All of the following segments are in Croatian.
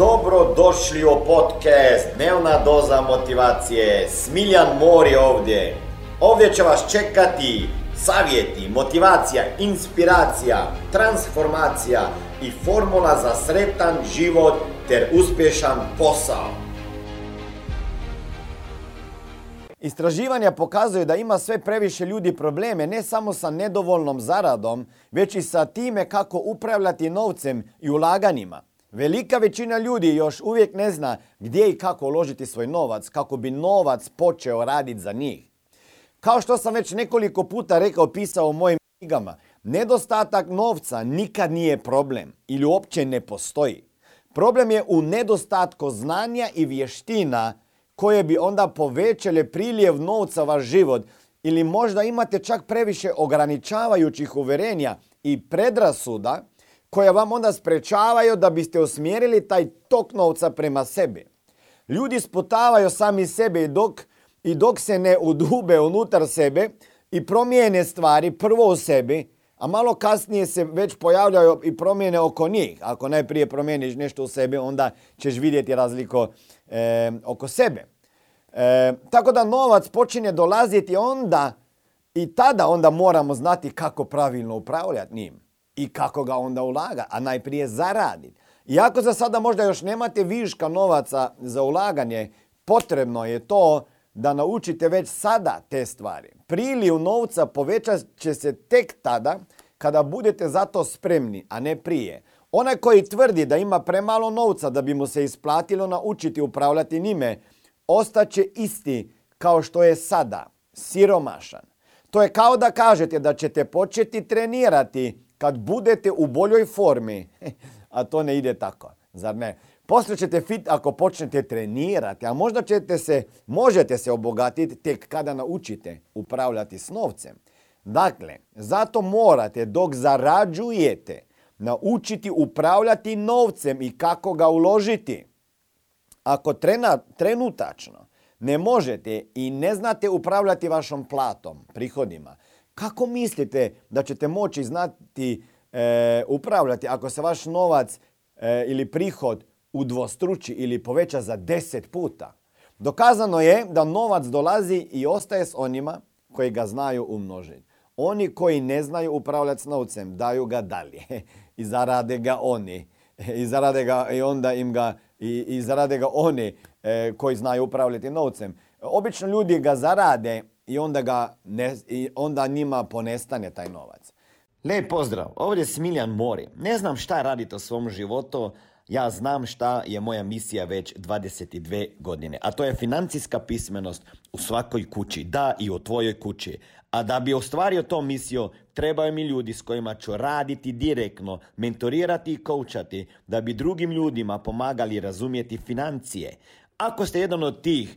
Dobro došli u podcast Dnevna doza motivacije. Smiljan Mor je ovdje. Ovdje će vas čekati savjeti, motivacija, inspiracija, transformacija i formula za sretan život ter uspješan posao. Istraživanja pokazuju da ima sve previše ljudi probleme ne samo sa nedovoljnom zaradom, već i sa time kako upravljati novcem i ulaganjima. Velika većina ljudi još uvijek ne zna gdje i kako uložiti svoj novac, kako bi novac počeo raditi za njih. Kao što sam već nekoliko puta rekao, pisao u mojim knjigama, nedostatak novca nikad nije problem ili uopće ne postoji. Problem je u nedostatku znanja i vještina koje bi onda povećale priljev novca vaš život ili možda imate čak previše ograničavajućih uverenja i predrasuda koje vam onda sprečavaju da biste usmjerili taj tok novca prema sebi. Ljudi sputavaju sami sebe i dok, i dok se ne udube unutar sebe i promijene stvari prvo u sebi, a malo kasnije se već pojavljaju i promjene oko njih. Ako najprije promijeniš nešto u sebi, onda ćeš vidjeti razliku e, oko sebe. E, tako da novac počinje dolaziti onda i tada onda moramo znati kako pravilno upravljati njim i kako ga onda ulaga, a najprije zaraditi. Iako za sada možda još nemate viška novaca za ulaganje, potrebno je to da naučite već sada te stvari. Priliju novca povećat će se tek tada kada budete za to spremni, a ne prije. Onaj koji tvrdi da ima premalo novca da bi mu se isplatilo naučiti upravljati njime, ostaće isti kao što je sada, siromašan. To je kao da kažete da ćete početi trenirati kad budete u boljoj formi, a to ne ide tako, zar ne? Poslije ćete fit ako počnete trenirati, a možda ćete se, možete se obogatiti tek kada naučite upravljati s novcem. Dakle, zato morate dok zarađujete naučiti upravljati novcem i kako ga uložiti. Ako trena, trenutačno ne možete i ne znate upravljati vašom platom, prihodima, kako mislite da ćete moći znati e, upravljati ako se vaš novac e, ili prihod udvostruči ili poveća za deset puta? Dokazano je da novac dolazi i ostaje s onima koji ga znaju umnožiti. Oni koji ne znaju upravljati s novcem daju ga dalje i zarade ga oni. I zarade ga i onda im ga i, i zarade ga oni e, koji znaju upravljati novcem. Obično ljudi ga zarade i onda, ga ne, i onda njima ponestane taj novac. Lijep pozdrav, ovdje je Smiljan Mori. Ne znam šta radite u svom životu, ja znam šta je moja misija već 22 godine, a to je financijska pismenost u svakoj kući, da i u tvojoj kući. A da bi ostvario to misiju, trebaju mi ljudi s kojima ću raditi direktno, mentorirati i koučati, da bi drugim ljudima pomagali razumjeti financije. Ako ste jedan od tih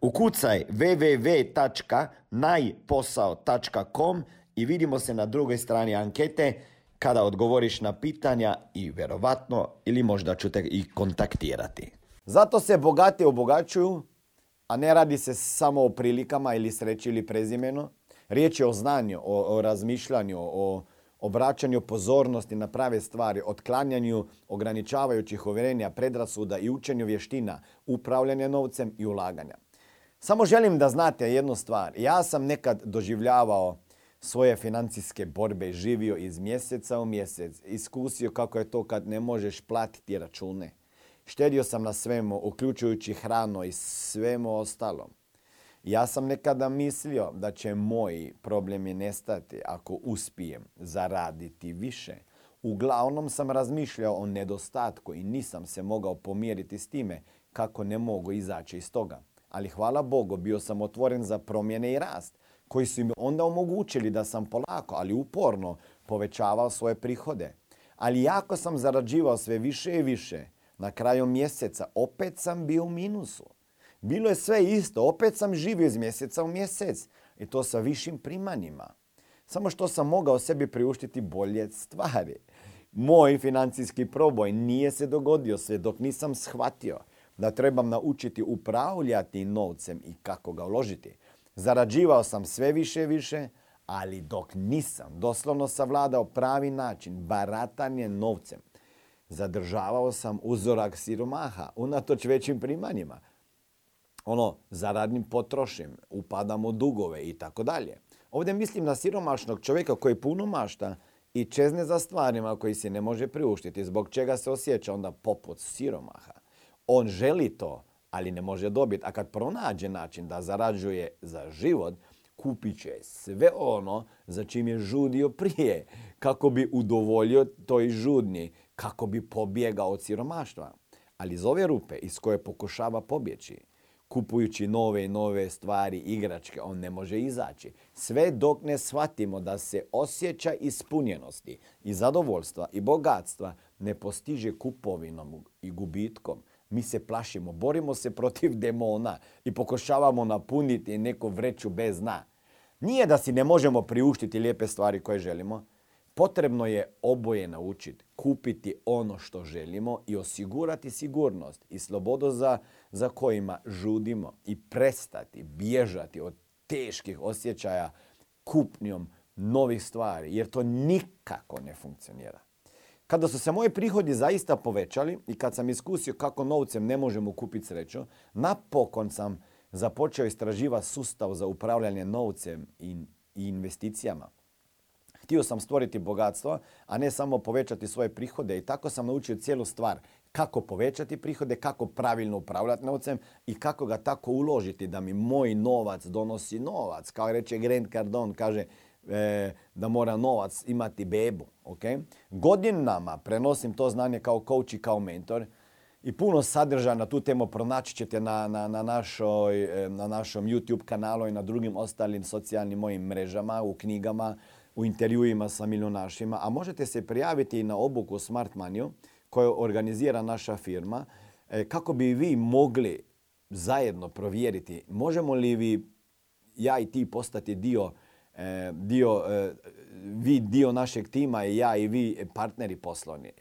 Ukucaj www.najposao.com i vidimo se na drugoj strani ankete kada odgovoriš na pitanja i vjerovatno ili možda ću te i kontaktirati. Zato se bogati obogaćuju, a ne radi se samo o prilikama ili sreći ili prezimenu. Riječ je o znanju, o, o razmišljanju, o obraćanju pozornosti na prave stvari, otklanjanju ograničavajućih uvjerenja, predrasuda i učenju vještina, upravljanja novcem i ulaganja. Samo želim da znate jednu stvar. Ja sam nekad doživljavao svoje financijske borbe, živio iz mjeseca u mjesec, iskusio kako je to kad ne možeš platiti račune. Štedio sam na svemu, uključujući hrano i svemu ostalo. Ja sam nekada mislio da će moji problemi nestati ako uspijem zaraditi više. Uglavnom sam razmišljao o nedostatku i nisam se mogao pomjeriti s time kako ne mogu izaći iz toga ali hvala Bogu bio sam otvoren za promjene i rast koji su mi onda omogućili da sam polako, ali uporno povećavao svoje prihode. Ali jako sam zarađivao sve više i više, na kraju mjeseca opet sam bio u minusu. Bilo je sve isto, opet sam živio iz mjeseca u mjesec i to sa višim primanjima. Samo što sam mogao sebi priuštiti bolje stvari. Moj financijski proboj nije se dogodio sve dok nisam shvatio da trebam naučiti upravljati novcem i kako ga uložiti. Zarađivao sam sve više i više, ali dok nisam doslovno savladao pravi način baratanje novcem, zadržavao sam uzorak siromaha unatoč većim primanjima. Ono, zaradnim potrošim, upadam u dugove i tako dalje. Ovdje mislim na siromašnog čovjeka koji puno mašta i čezne za stvarima koji se ne može priuštiti, zbog čega se osjeća onda poput siromaha. On želi to, ali ne može dobiti. A kad pronađe način da zarađuje za život, kupit će sve ono za čim je žudio prije, kako bi udovoljio toj žudnji, kako bi pobjegao od siromaštva. Ali iz ove rupe iz koje pokušava pobjeći, kupujući nove i nove stvari, igračke, on ne može izaći. Sve dok ne shvatimo da se osjeća ispunjenosti i zadovoljstva i bogatstva ne postiže kupovinom i gubitkom. Mi se plašimo, borimo se protiv demona i pokušavamo napuniti neku vreću bez dna. Nije da si ne možemo priuštiti lijepe stvari koje želimo. Potrebno je oboje naučiti, kupiti ono što želimo i osigurati sigurnost i slobodu za, za kojima žudimo i prestati bježati od teških osjećaja kupnjom novih stvari, jer to nikako ne funkcionira. Kada su se moji prihodi zaista povećali i kad sam iskusio kako novcem ne možemo kupiti sreću, napokon sam započeo istraživati sustav za upravljanje novcem i investicijama. Htio sam stvoriti bogatstvo, a ne samo povećati svoje prihode i tako sam naučio cijelu stvar kako povećati prihode, kako pravilno upravljati novcem i kako ga tako uložiti da mi moj novac donosi novac. Kao reče Grant Cardone, kaže e, da mora novac imati bebu. Okay? Godinama prenosim to znanje kao coach i kao mentor i puno sadržaja na tu temu pronaći ćete na, na, na, našoj, e, na našom YouTube kanalu i na drugim ostalim socijalnim mojim mrežama, u knjigama, u intervjuima sa milionašima, a možete se prijaviti i na obuku Smart Money koju organizira naša firma e, kako bi vi mogli zajedno provjeriti možemo li vi, ja i ti postati dio, dio vi dio našeg tima i ja i vi partneri poslovni.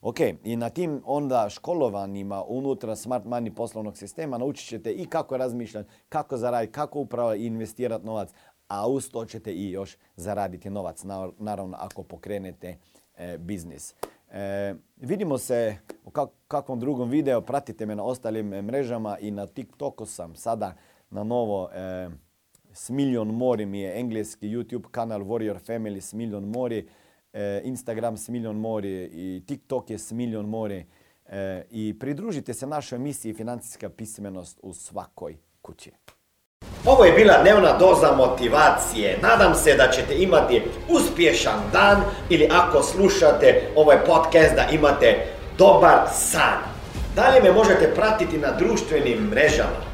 Ok, i na tim onda školovanjima unutra Smart Money poslovnog sistema naučit ćete i kako razmišljati, kako zaraditi, kako upravo investirati novac, a uz to ćete i još zaraditi novac, naravno ako pokrenete e, biznis. E, vidimo se u kakvom drugom videu, pratite me na ostalim mrežama i na TikToku sam sada na novo e, s milion mori mi je engleski YouTube kanal Warrior Family s milion mori. E, Instagram s milion mori i TikTok je s milion mori. E, I pridružite se našoj emisiji Financijska pismenost u svakoj kući. Ovo je bila dnevna doza motivacije. Nadam se da ćete imati uspješan dan ili ako slušate ovaj podcast da imate dobar san. Dalje me možete pratiti na društvenim mrežama